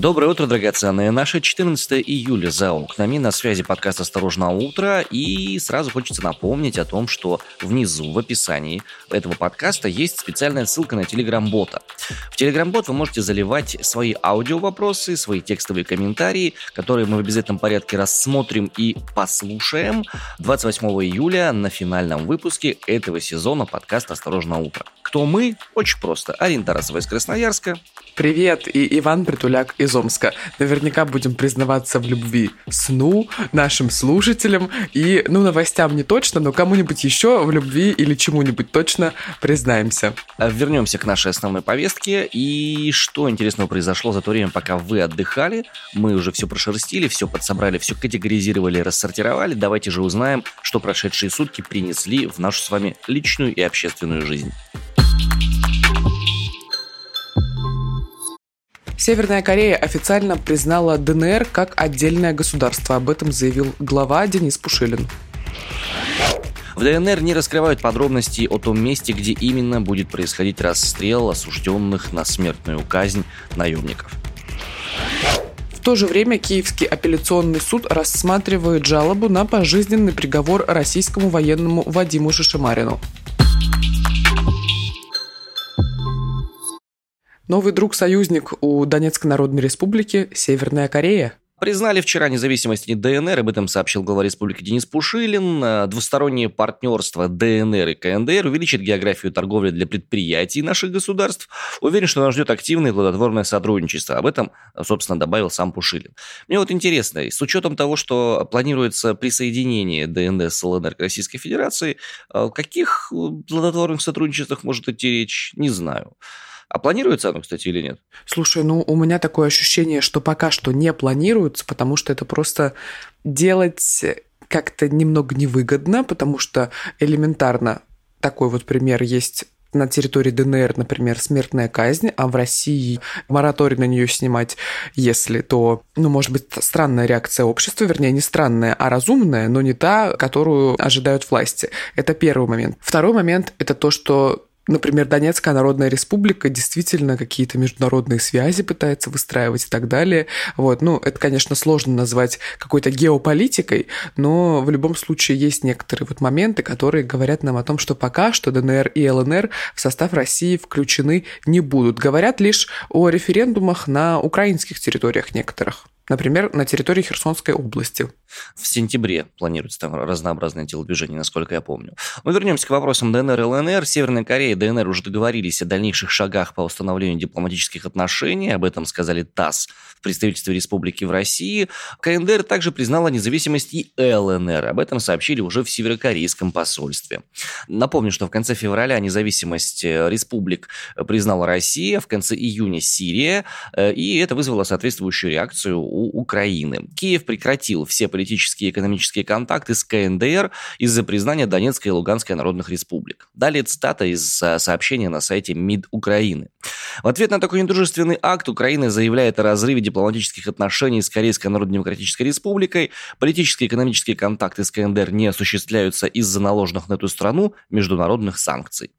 Доброе утро, драгоценные. Наше 14 июля за окнами. На связи подкаст «Осторожно, утро». И сразу хочется напомнить о том, что внизу в описании этого подкаста есть специальная ссылка на Телеграм-бота. В Телеграм-бот вы можете заливать свои аудио-вопросы, свои текстовые комментарии, которые мы в обязательном порядке рассмотрим и послушаем 28 июля на финальном выпуске этого сезона подкаста «Осторожно, утро». Кто мы? Очень просто. Арина Тарасова из Красноярска. Привет, и Иван Притуляк из Омска. Наверняка будем признаваться в любви сну, нашим слушателям и, ну, новостям не точно, но кому-нибудь еще в любви или чему-нибудь точно признаемся. А вернемся к нашей основной повестке. И что интересного произошло за то время, пока вы отдыхали? Мы уже все прошерстили, все подсобрали, все категоризировали, рассортировали. Давайте же узнаем, что прошедшие сутки принесли в нашу с вами личную и общественную жизнь. Северная Корея официально признала ДНР как отдельное государство. Об этом заявил глава Денис Пушилин. В ДНР не раскрывают подробности о том месте, где именно будет происходить расстрел осужденных на смертную казнь наемников. В то же время Киевский апелляционный суд рассматривает жалобу на пожизненный приговор российскому военному Вадиму Шишимарину. Новый друг-союзник у Донецкой Народной Республики – Северная Корея. Признали вчера независимость ДНР, об этом сообщил глава республики Денис Пушилин. Э, двустороннее партнерство ДНР и КНДР увеличит географию торговли для предприятий наших государств. Уверен, что нас ждет активное и плодотворное сотрудничество. Об этом, собственно, добавил сам Пушилин. Мне вот интересно, с учетом того, что планируется присоединение ДНР с ЛНР к Российской Федерации, о каких плодотворных сотрудничествах может идти речь, не знаю. А планируется оно, кстати, или нет? Слушай, ну у меня такое ощущение, что пока что не планируется, потому что это просто делать как-то немного невыгодно, потому что элементарно такой вот пример есть на территории ДНР, например, смертная казнь, а в России мораторий на нее снимать, если, то, ну, может быть, странная реакция общества, вернее, не странная, а разумная, но не та, которую ожидают власти. Это первый момент. Второй момент – это то, что Например, Донецкая Народная Республика действительно какие-то международные связи пытается выстраивать и так далее. Вот. Ну, это, конечно, сложно назвать какой-то геополитикой, но в любом случае есть некоторые вот моменты, которые говорят нам о том, что пока что ДНР и ЛНР в состав России включены не будут. Говорят лишь о референдумах на украинских территориях некоторых. Например, на территории Херсонской области. В сентябре планируется там разнообразные телодвижения, насколько я помню. Мы вернемся к вопросам ДНР и ЛНР. Северная Корея и ДНР уже договорились о дальнейших шагах по установлению дипломатических отношений. Об этом сказали ТАСС в представительстве республики в России. КНДР также признала независимость и ЛНР. Об этом сообщили уже в северокорейском посольстве. Напомню, что в конце февраля независимость э, республик признала Россия, в конце июня Сирия, э, и это вызвало соответствующую реакцию у Украины. Киев прекратил все политические и экономические контакты с КНДР из-за признания Донецкой и Луганской народных республик. Далее цитата из э, сообщения на сайте МИД Украины. В ответ на такой недружественный акт Украина заявляет о разрыве дипломатических отношений с Корейской Народно-Демократической Республикой. Политические и экономические контакты с КНДР не осуществляются из-за наложенных на эту страну международных санкций.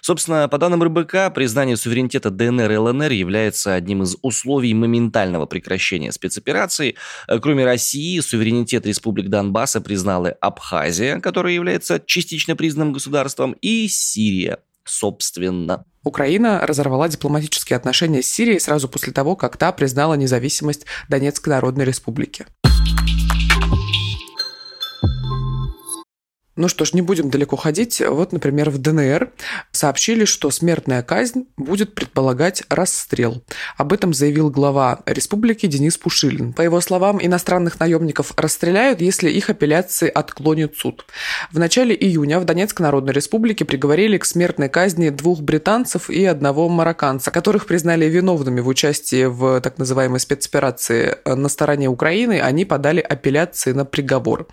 Собственно, по данным РБК, признание суверенитета ДНР и ЛНР является одним из условий моментального прекращения спецоперации. Э, кроме России, суверенитет республик Донбасса признала Абхазия, которая является частично признанным государством, и Сирия, собственно. Украина разорвала дипломатические отношения с Сирией сразу после того, как та признала независимость Донецкой Народной Республики. Ну что ж, не будем далеко ходить. Вот, например, в ДНР сообщили, что смертная казнь будет предполагать расстрел. Об этом заявил глава республики Денис Пушилин. По его словам, иностранных наемников расстреляют, если их апелляции отклонит суд. В начале июня в Донецкой Народной Республике приговорили к смертной казни двух британцев и одного марокканца, которых признали виновными в участии в так называемой спецоперации на стороне Украины. Они подали апелляции на приговор.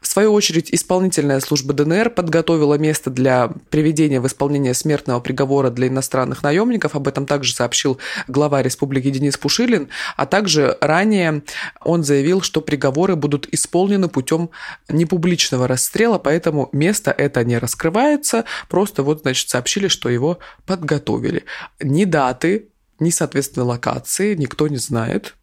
В свою очередь, исполнительная служба ДНР подготовила место для приведения в исполнение смертного приговора для иностранных наемников. Об этом также сообщил глава республики Денис Пушилин. А также ранее он заявил, что приговоры будут исполнены путем непубличного расстрела, поэтому место это не раскрывается. Просто вот, значит, сообщили, что его подготовили. Ни даты, ни, соответственно, локации никто не знает.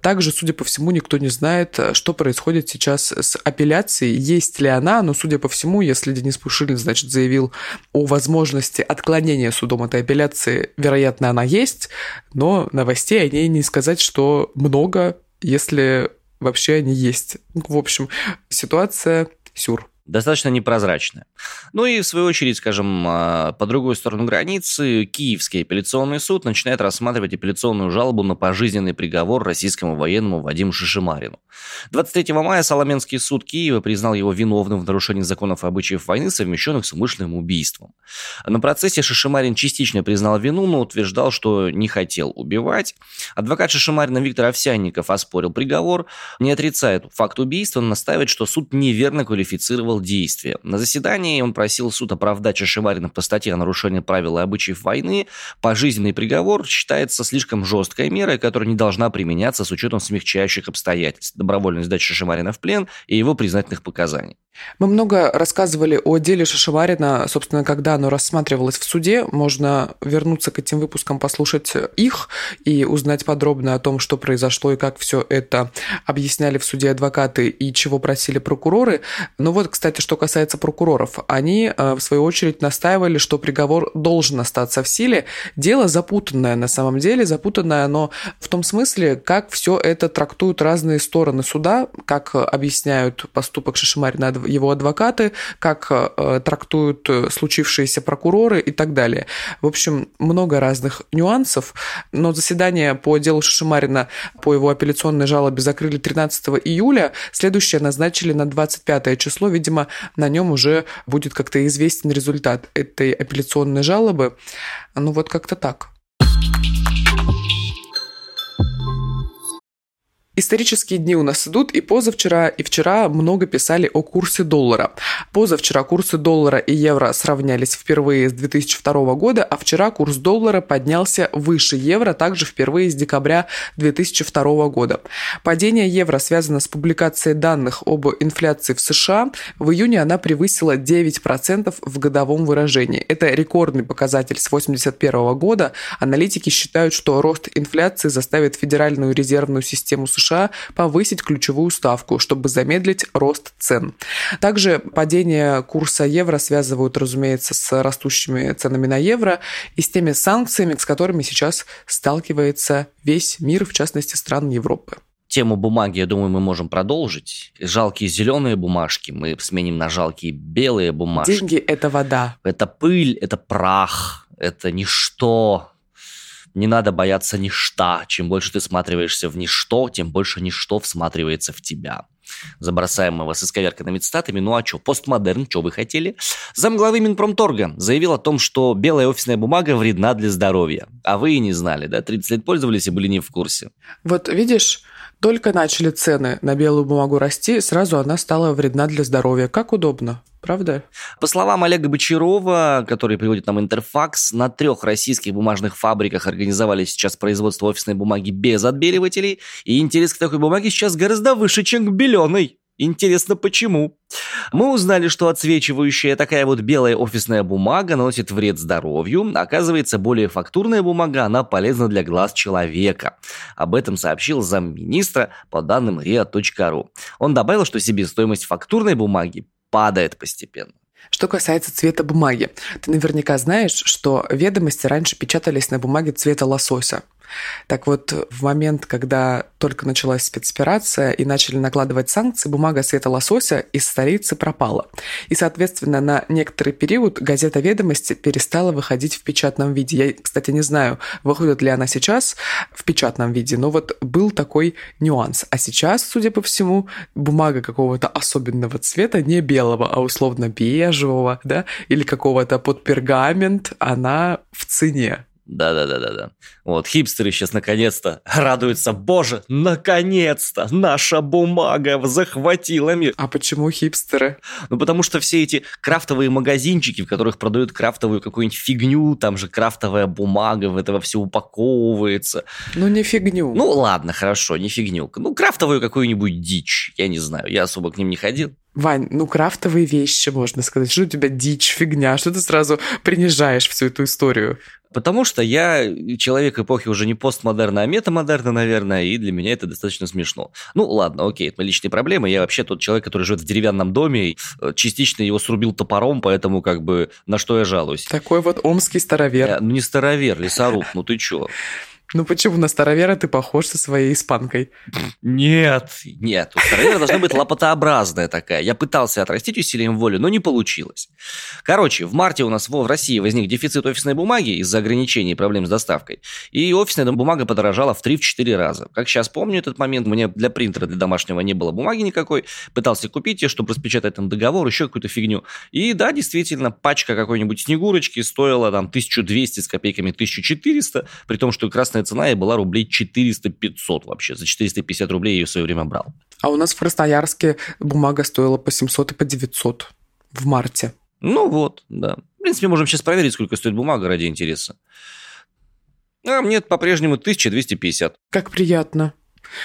Также, судя по всему, никто не знает, что происходит сейчас с апелляцией, есть ли она, но, судя по всему, если Денис Пушилин, значит, заявил о возможности отклонения судом этой апелляции, вероятно, она есть, но новостей о ней не сказать, что много, если вообще они есть. В общем, ситуация сюр достаточно непрозрачная. Ну и, в свою очередь, скажем, а, по другую сторону границы, Киевский апелляционный суд начинает рассматривать апелляционную жалобу на пожизненный приговор российскому военному Вадиму Шишимарину. 23 мая Соломенский суд Киева признал его виновным в нарушении законов и обычаев войны, совмещенных с умышленным убийством. На процессе Шишимарин частично признал вину, но утверждал, что не хотел убивать. Адвокат Шишимарина Виктор Овсянников оспорил приговор, не отрицает факт убийства, но настаивает, что суд неверно квалифицировал планировал действия. На заседании он просил суд оправдать Шишеварина по статье о нарушении правил и обычаев войны. Пожизненный приговор считается слишком жесткой мерой, которая не должна применяться с учетом смягчающих обстоятельств, добровольной сдачи Шишеварина в плен и его признательных показаний. Мы много рассказывали о деле Шишеварина, собственно, когда оно рассматривалось в суде. Можно вернуться к этим выпускам, послушать их и узнать подробно о том, что произошло и как все это объясняли в суде адвокаты и чего просили прокуроры. Но вот, кстати, что касается прокуроров, они, э, в свою очередь, настаивали, что приговор должен остаться в силе. Дело запутанное на самом деле, запутанное но в том смысле, как все это трактуют разные стороны суда, как объясняют поступок Шишимарина его адвокаты, как э, трактуют случившиеся прокуроры и так далее. В общем, много разных нюансов, но заседание по делу Шишимарина по его апелляционной жалобе закрыли 13 июля, следующее назначили на 25 число, видимо, на нем уже будет как-то известен результат этой апелляционной жалобы. Ну вот как-то так. Исторические дни у нас идут, и позавчера, и вчера много писали о курсе доллара. Позавчера курсы доллара и евро сравнялись впервые с 2002 года, а вчера курс доллара поднялся выше евро, также впервые с декабря 2002 года. Падение евро связано с публикацией данных об инфляции в США. В июне она превысила 9% в годовом выражении. Это рекордный показатель с 1981 года. Аналитики считают, что рост инфляции заставит Федеральную резервную систему США США повысить ключевую ставку, чтобы замедлить рост цен. Также падение курса евро связывают, разумеется, с растущими ценами на евро и с теми санкциями, с которыми сейчас сталкивается весь мир, в частности, стран Европы тему бумаги, я думаю, мы можем продолжить. Жалкие зеленые бумажки мы сменим на жалкие белые бумажки. Деньги – это вода. Это пыль, это прах, это ничто, не надо бояться ничто. Чем больше ты всматриваешься в ничто, тем больше ничто всматривается в тебя. Забросаем мы вас исковерканными цитатами. Ну а что, постмодерн, что вы хотели? Замглавы Минпромторга заявил о том, что белая офисная бумага вредна для здоровья. А вы и не знали, да? 30 лет пользовались и были не в курсе. Вот видишь, только начали цены на белую бумагу расти, сразу она стала вредна для здоровья. Как удобно правда? По словам Олега Бочарова, который приводит нам Интерфакс, на трех российских бумажных фабриках организовали сейчас производство офисной бумаги без отбеливателей, и интерес к такой бумаге сейчас гораздо выше, чем к беленой. Интересно, почему? Мы узнали, что отсвечивающая такая вот белая офисная бумага наносит вред здоровью. Оказывается, более фактурная бумага, она полезна для глаз человека. Об этом сообщил замминистра по данным ria.ru. Он добавил, что себестоимость фактурной бумаги падает постепенно. Что касается цвета бумаги, ты наверняка знаешь, что ведомости раньше печатались на бумаге цвета лосося. Так вот, в момент, когда только началась спецоперация и начали накладывать санкции, бумага цвета лосося из столицы пропала. И, соответственно, на некоторый период газета «Ведомости» перестала выходить в печатном виде. Я, кстати, не знаю, выходит ли она сейчас в печатном виде, но вот был такой нюанс. А сейчас, судя по всему, бумага какого-то особенного цвета, не белого, а условно бежевого, да, или какого-то под пергамент, она в цене. Да-да-да-да-да. Вот, хипстеры сейчас наконец-то радуются. Боже, наконец-то наша бумага захватила мир. А почему хипстеры? Ну, потому что все эти крафтовые магазинчики, в которых продают крафтовую какую-нибудь фигню, там же крафтовая бумага, в этого все упаковывается. Ну, не фигню. Ну, ладно, хорошо, не фигню. Ну, крафтовую какую-нибудь дичь, я не знаю, я особо к ним не ходил. Вань, ну крафтовые вещи, можно сказать. Что у тебя дичь, фигня? Что ты сразу принижаешь всю эту историю? Потому что я человек эпохи уже не постмодерна, а метамодерна, наверное, и для меня это достаточно смешно. Ну, ладно, окей, это личные проблемы. Я вообще тот человек, который живет в деревянном доме, и э, частично его срубил топором, поэтому как бы на что я жалуюсь. Такой вот омский старовер. Я, ну, не старовер, лесоруб, ну ты чё? Ну почему на старовера ты похож со своей испанкой? Нет, нет, у старовера должна быть лопатообразная такая. Я пытался отрастить усилием воли, но не получилось. Короче, в марте у нас в России возник дефицит офисной бумаги из-за ограничений и проблем с доставкой. И офисная бумага подорожала в 3-4 раза. Как сейчас помню этот момент, мне для принтера, для домашнего не было бумаги никакой. Пытался купить ее, чтобы распечатать там договор, еще какую-то фигню. И да, действительно, пачка какой-нибудь снегурочки стоила там 1200 с копейками 1400, при том, что красная цена и была рублей 400-500 вообще. За 450 рублей я ее в свое время брал. А у нас в Красноярске бумага стоила по 700 и по 900 в марте. Ну вот, да. В принципе, можем сейчас проверить, сколько стоит бумага ради интереса. А мне по-прежнему 1250. Как приятно.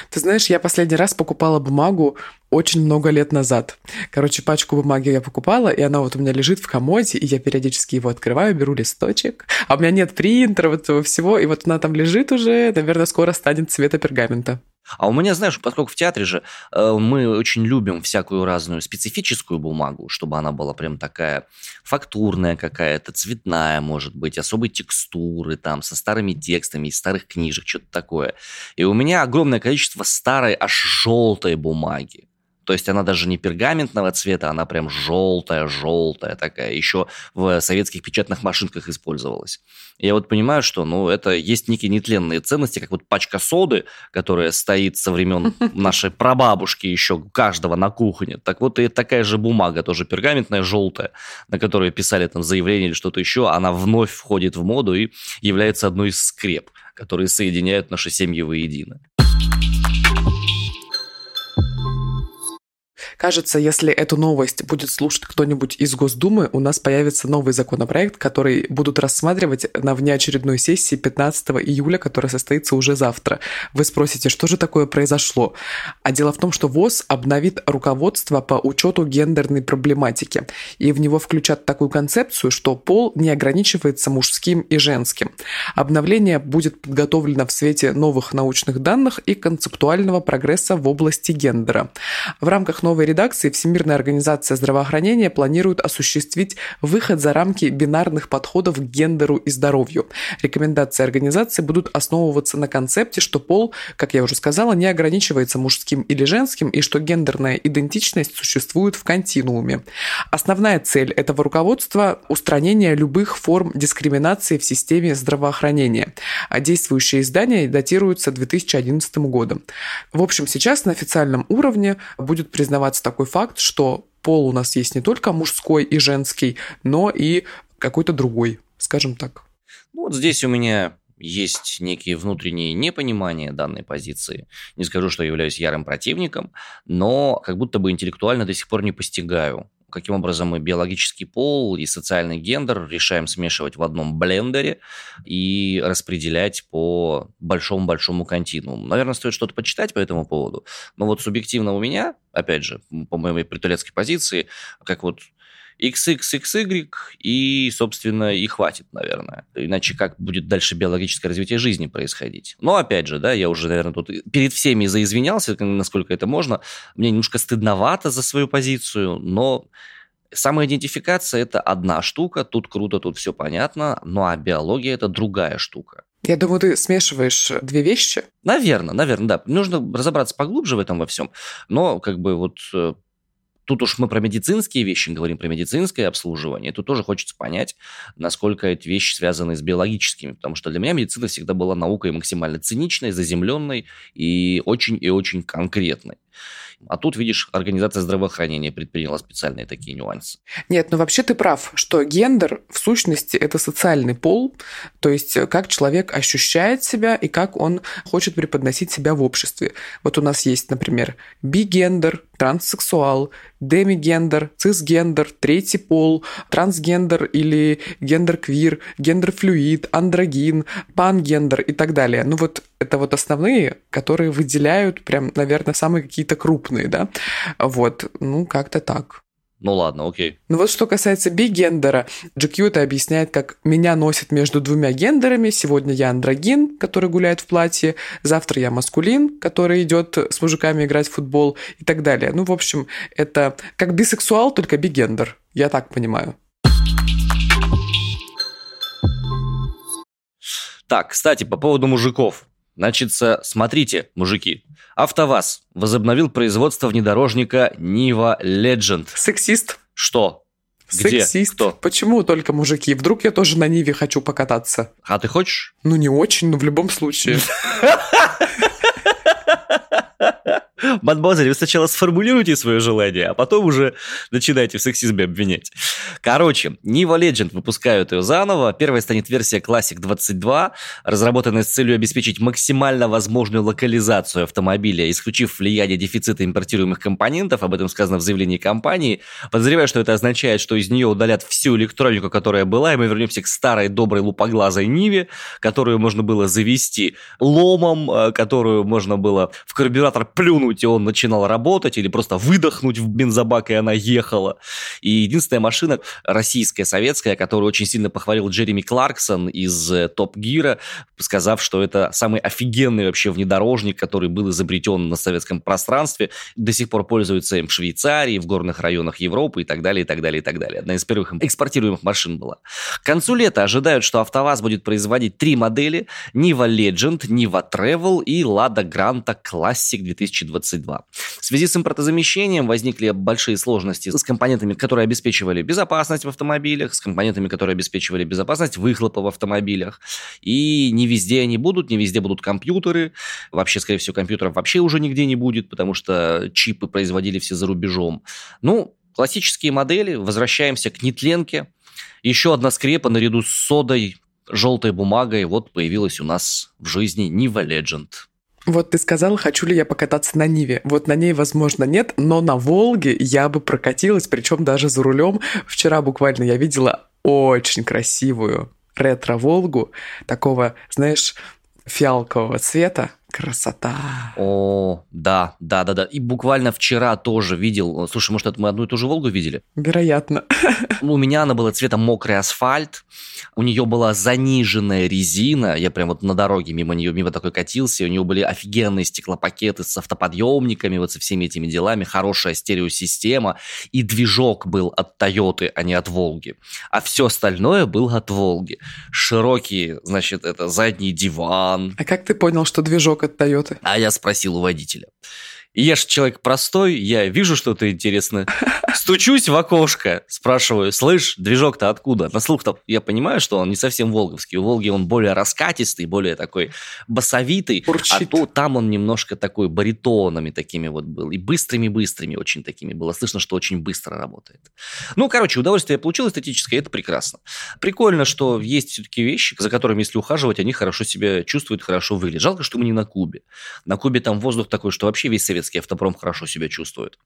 Ты знаешь, я последний раз покупала бумагу очень много лет назад. Короче, пачку бумаги я покупала, и она вот у меня лежит в комоде, и я периодически его открываю, беру листочек, а у меня нет принтера, вот этого всего, и вот она там лежит уже, наверное, скоро станет цвета пергамента. А у меня, знаешь, поскольку в театре же э, мы очень любим всякую разную специфическую бумагу, чтобы она была прям такая фактурная какая-то, цветная, может быть, особой текстуры, там, со старыми текстами из старых книжек, что-то такое. И у меня огромное количество старой, аж желтой бумаги. То есть она даже не пергаментного цвета, она прям желтая-желтая такая. Еще в советских печатных машинках использовалась. Я вот понимаю, что ну, это есть некие нетленные ценности, как вот пачка соды, которая стоит со времен нашей прабабушки еще каждого на кухне. Так вот и такая же бумага, тоже пергаментная, желтая, на которой писали там заявление или что-то еще, она вновь входит в моду и является одной из скреп, которые соединяют наши семьи воедино. Кажется, если эту новость будет слушать кто-нибудь из Госдумы, у нас появится новый законопроект, который будут рассматривать на внеочередной сессии 15 июля, которая состоится уже завтра. Вы спросите, что же такое произошло? А дело в том, что ВОЗ обновит руководство по учету гендерной проблематики. И в него включат такую концепцию, что пол не ограничивается мужским и женским. Обновление будет подготовлено в свете новых научных данных и концептуального прогресса в области гендера. В рамках новой редакции Всемирная организация здравоохранения планирует осуществить выход за рамки бинарных подходов к гендеру и здоровью. Рекомендации организации будут основываться на концепте, что пол, как я уже сказала, не ограничивается мужским или женским, и что гендерная идентичность существует в континууме. Основная цель этого руководства – устранение любых форм дискриминации в системе здравоохранения. А действующие издания датируются 2011 годом. В общем, сейчас на официальном уровне будет признаваться такой факт, что пол у нас есть не только мужской и женский, но и какой-то другой, скажем так. Ну, вот здесь у меня есть некие внутренние непонимания данной позиции. Не скажу, что являюсь ярым противником, но как будто бы интеллектуально до сих пор не постигаю, каким образом мы биологический пол и социальный гендер решаем смешивать в одном блендере и распределять по большому-большому континууму. Наверное, стоит что-то почитать по этому поводу. Но вот субъективно у меня, опять же, по моей притулецкой позиции, как вот XXXY, и, собственно, и хватит, наверное. Иначе как будет дальше биологическое развитие жизни происходить? Но, опять же, да, я уже, наверное, тут перед всеми заизвинялся, насколько это можно. Мне немножко стыдновато за свою позицию, но самоидентификация – это одна штука, тут круто, тут все понятно, ну а биология – это другая штука. Я думаю, ты смешиваешь две вещи. Наверное, наверное, да. Нужно разобраться поглубже в этом во всем. Но как бы вот э, Тут уж мы про медицинские вещи говорим, про медицинское обслуживание. Тут тоже хочется понять, насколько эти вещи связаны с биологическими. Потому что для меня медицина всегда была наукой максимально циничной, заземленной и очень и очень конкретной. А тут, видишь, организация здравоохранения предприняла специальные такие нюансы. Нет, ну вообще ты прав, что гендер в сущности это социальный пол, то есть э, как человек ощущает себя и как он хочет преподносить себя в обществе. Вот у нас есть, например, бигендер, транссексуал, демигендер, цисгендер, третий пол, трансгендер или гендер-квир, гендер-флюид, андрогин, пангендер и так далее. Ну вот это вот основные, которые выделяют прям, наверное, самые какие какие-то крупные, да. Вот, ну, как-то так. Ну ладно, окей. Ну вот что касается бигендера, GQ это объясняет, как меня носит между двумя гендерами. Сегодня я андрогин, который гуляет в платье, завтра я маскулин, который идет с мужиками играть в футбол и так далее. Ну, в общем, это как бисексуал, только бигендер. Я так понимаю. Так, кстати, по поводу мужиков. Значит, смотрите, мужики, АвтоВАЗ возобновил производство внедорожника Нива Legend. Сексист. Что? Где? Сексист. Кто? Почему только мужики? Вдруг я тоже на Ниве хочу покататься? А ты хочешь? Ну, не очень, но в любом случае. Мадмозель, вы сначала сформулируйте свое желание, а потом уже начинайте в сексизме обвинять. Короче, Niva Legend выпускают ее заново. Первая станет версия Classic 22, разработанная с целью обеспечить максимально возможную локализацию автомобиля, исключив влияние дефицита импортируемых компонентов, об этом сказано в заявлении компании. Подозреваю, что это означает, что из нее удалят всю электронику, которая была, и мы вернемся к старой доброй лупоглазой Ниве, которую можно было завести ломом, э, которую можно было в карбюратор плюнуть и он начинал работать, или просто выдохнуть в бензобак, и она ехала. И единственная машина российская, советская, которую очень сильно похвалил Джереми Кларксон из э, Топ Гира, сказав, что это самый офигенный вообще внедорожник, который был изобретен на советском пространстве, до сих пор пользуется им в Швейцарии, в горных районах Европы и так далее, и так далее, и так далее. Одна из первых экспортируемых машин была. К концу лета ожидают, что АвтоВАЗ будет производить три модели Niva Legend, Niva Travel и Lada Granta Classic 2020 22. В связи с импортозамещением возникли большие сложности с компонентами, которые обеспечивали безопасность в автомобилях, с компонентами, которые обеспечивали безопасность выхлопа в автомобилях. И не везде они будут, не везде будут компьютеры. Вообще, скорее всего, компьютеров вообще уже нигде не будет, потому что чипы производили все за рубежом. Ну, классические модели. Возвращаемся к нетленке. Еще одна скрепа наряду с содой, желтой бумагой вот появилась у нас в жизни Niva Legend. Вот ты сказала, хочу ли я покататься на Ниве. Вот на ней, возможно, нет, но на Волге я бы прокатилась, причем даже за рулем. Вчера буквально я видела очень красивую ретро-Волгу, такого, знаешь, фиалкового цвета, Красота. О, да, да, да, да. И буквально вчера тоже видел. Слушай, может, это мы одну и ту же Волгу видели? Вероятно. У меня она была цвета мокрый асфальт. У нее была заниженная резина. Я прям вот на дороге мимо нее, мимо такой катился. У нее были офигенные стеклопакеты с автоподъемниками, вот со всеми этими делами. Хорошая стереосистема. И движок был от Тойоты, а не от Волги. А все остальное было от Волги. Широкий, значит, это задний диван. А как ты понял, что движок от Тойоты. А я спросил у водителя. Я же человек простой, я вижу что-то интересное. Стучусь в окошко, спрашиваю, слышь, движок-то откуда? На слух-то я понимаю, что он не совсем волговский. У Волги он более раскатистый, более такой басовитый. Урчит. А то там он немножко такой баритонами такими вот был. И быстрыми-быстрыми очень такими было. Слышно, что очень быстро работает. Ну, короче, удовольствие я получил эстетическое, это прекрасно. Прикольно, что есть все-таки вещи, за которыми, если ухаживать, они хорошо себя чувствуют, хорошо выглядят. Жалко, что мы не на Кубе. На Кубе там воздух такой, что вообще весь совет советский автопром хорошо себя чувствует.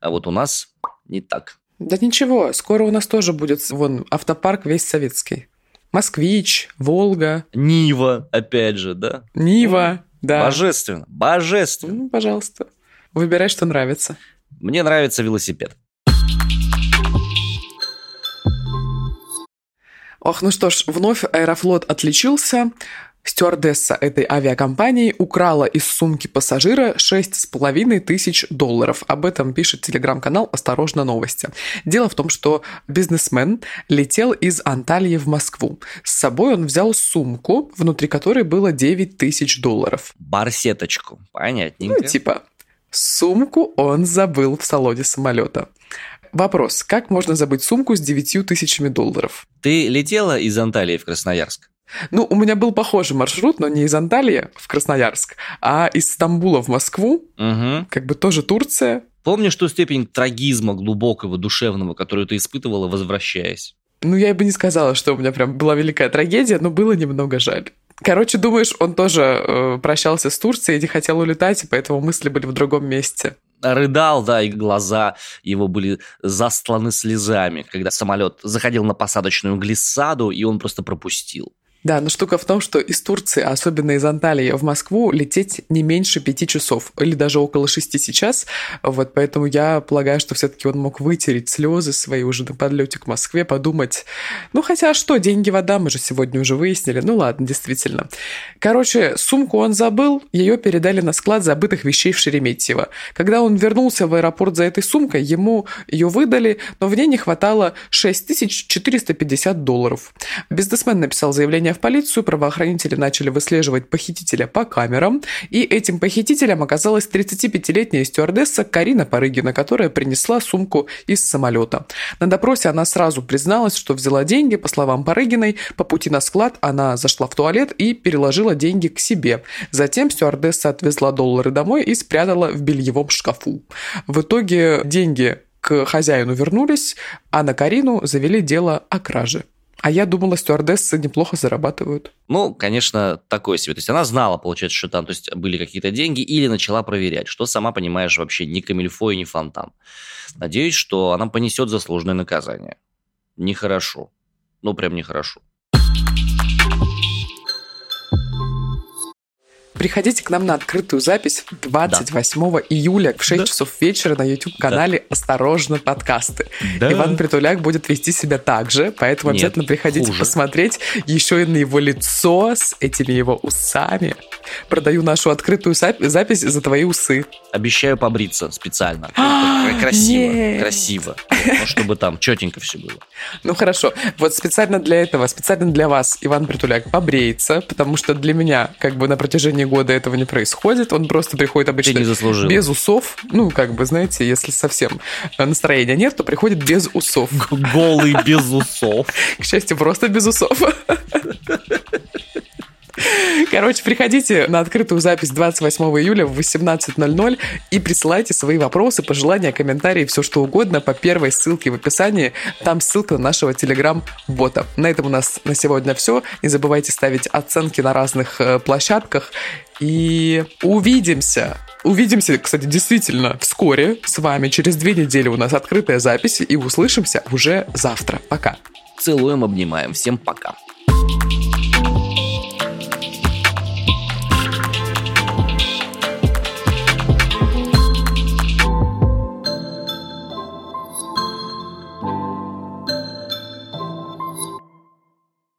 А вот у нас не так. Да ничего, скоро у нас тоже будет вон автопарк весь советский. Москвич, Волга. Нива, опять же, да? Нива, ну, да. Божественно, божественно. Ну, пожалуйста, выбирай, что нравится. Мне нравится велосипед. Ох, ну что ж, вновь Аэрофлот отличился. Стюардесса этой авиакомпании украла из сумки пассажира 6,5 тысяч долларов. Об этом пишет телеграм-канал «Осторожно, новости». Дело в том, что бизнесмен летел из Анталии в Москву. С собой он взял сумку, внутри которой было 9 тысяч долларов. Барсеточку, понятненько. Ну, типа, сумку он забыл в салоне самолета. Вопрос, как можно забыть сумку с 9 тысячами долларов? Ты летела из Анталии в Красноярск? Ну, у меня был похожий маршрут, но не из Анталии в Красноярск, а из Стамбула в Москву. Угу. Как бы тоже Турция. Помнишь ту степень трагизма глубокого, душевного, которую ты испытывала, возвращаясь? Ну, я бы не сказала, что у меня прям была великая трагедия, но было немного жаль. Короче, думаешь, он тоже э, прощался с Турцией и не хотел улетать, и поэтому мысли были в другом месте рыдал, да, и глаза его были застланы слезами, когда самолет заходил на посадочную глиссаду, и он просто пропустил. Да, но штука в том, что из Турции, особенно из Анталии в Москву, лететь не меньше пяти часов, или даже около шести сейчас. Вот поэтому я полагаю, что все-таки он мог вытереть слезы свои уже на подлете к Москве, подумать, ну хотя что, деньги вода, мы же сегодня уже выяснили. Ну ладно, действительно. Короче, сумку он забыл, ее передали на склад забытых вещей в Шереметьево. Когда он вернулся в аэропорт за этой сумкой, ему ее выдали, но в ней не хватало 6450 долларов. Бизнесмен написал заявление в полицию, правоохранители начали выслеживать похитителя по камерам, и этим похитителем оказалась 35-летняя стюардесса Карина Парыгина, которая принесла сумку из самолета. На допросе она сразу призналась, что взяла деньги, по словам Парыгиной, по пути на склад она зашла в туалет и переложила деньги к себе. Затем стюардесса отвезла доллары домой и спрятала в бельевом шкафу. В итоге деньги к хозяину вернулись, а на Карину завели дело о краже. А я думала, стюардессы неплохо зарабатывают. Ну, конечно, такое себе. То есть она знала, получается, что там то есть, были какие-то деньги или начала проверять, что, сама понимаешь, вообще ни камильфо и ни фонтан. Надеюсь, что она понесет заслуженное наказание. Нехорошо. Ну, прям нехорошо. Приходите к нам на открытую запись 28 да. июля в 6 да. часов вечера на YouTube-канале да. «Осторожно, подкасты». Да. Иван Притуляк будет вести себя так же, поэтому Нет, обязательно приходите хуже. посмотреть еще и на его лицо с этими его усами. Продаю нашу открытую запись за твои усы. Обещаю побриться специально. красиво, красиво. Ну, чтобы там четенько все было. Ну хорошо. Вот специально для этого, специально для вас Иван Притуляк побреется, потому что для меня как бы на протяжении года этого не происходит. Он просто приходит обычно без усов. Ну, как бы, знаете, если совсем настроения нет, то приходит без усов. Голый без усов. К счастью, просто без усов. Короче, приходите на открытую запись 28 июля в 18.00 и присылайте свои вопросы, пожелания, комментарии, все что угодно по первой ссылке в описании. Там ссылка на нашего телеграм-бота. На этом у нас на сегодня все. Не забывайте ставить оценки на разных э, площадках. И увидимся Увидимся, кстати, действительно вскоре с вами. Через две недели у нас открытая запись, и услышимся уже завтра. Пока. Целуем, обнимаем. Всем пока.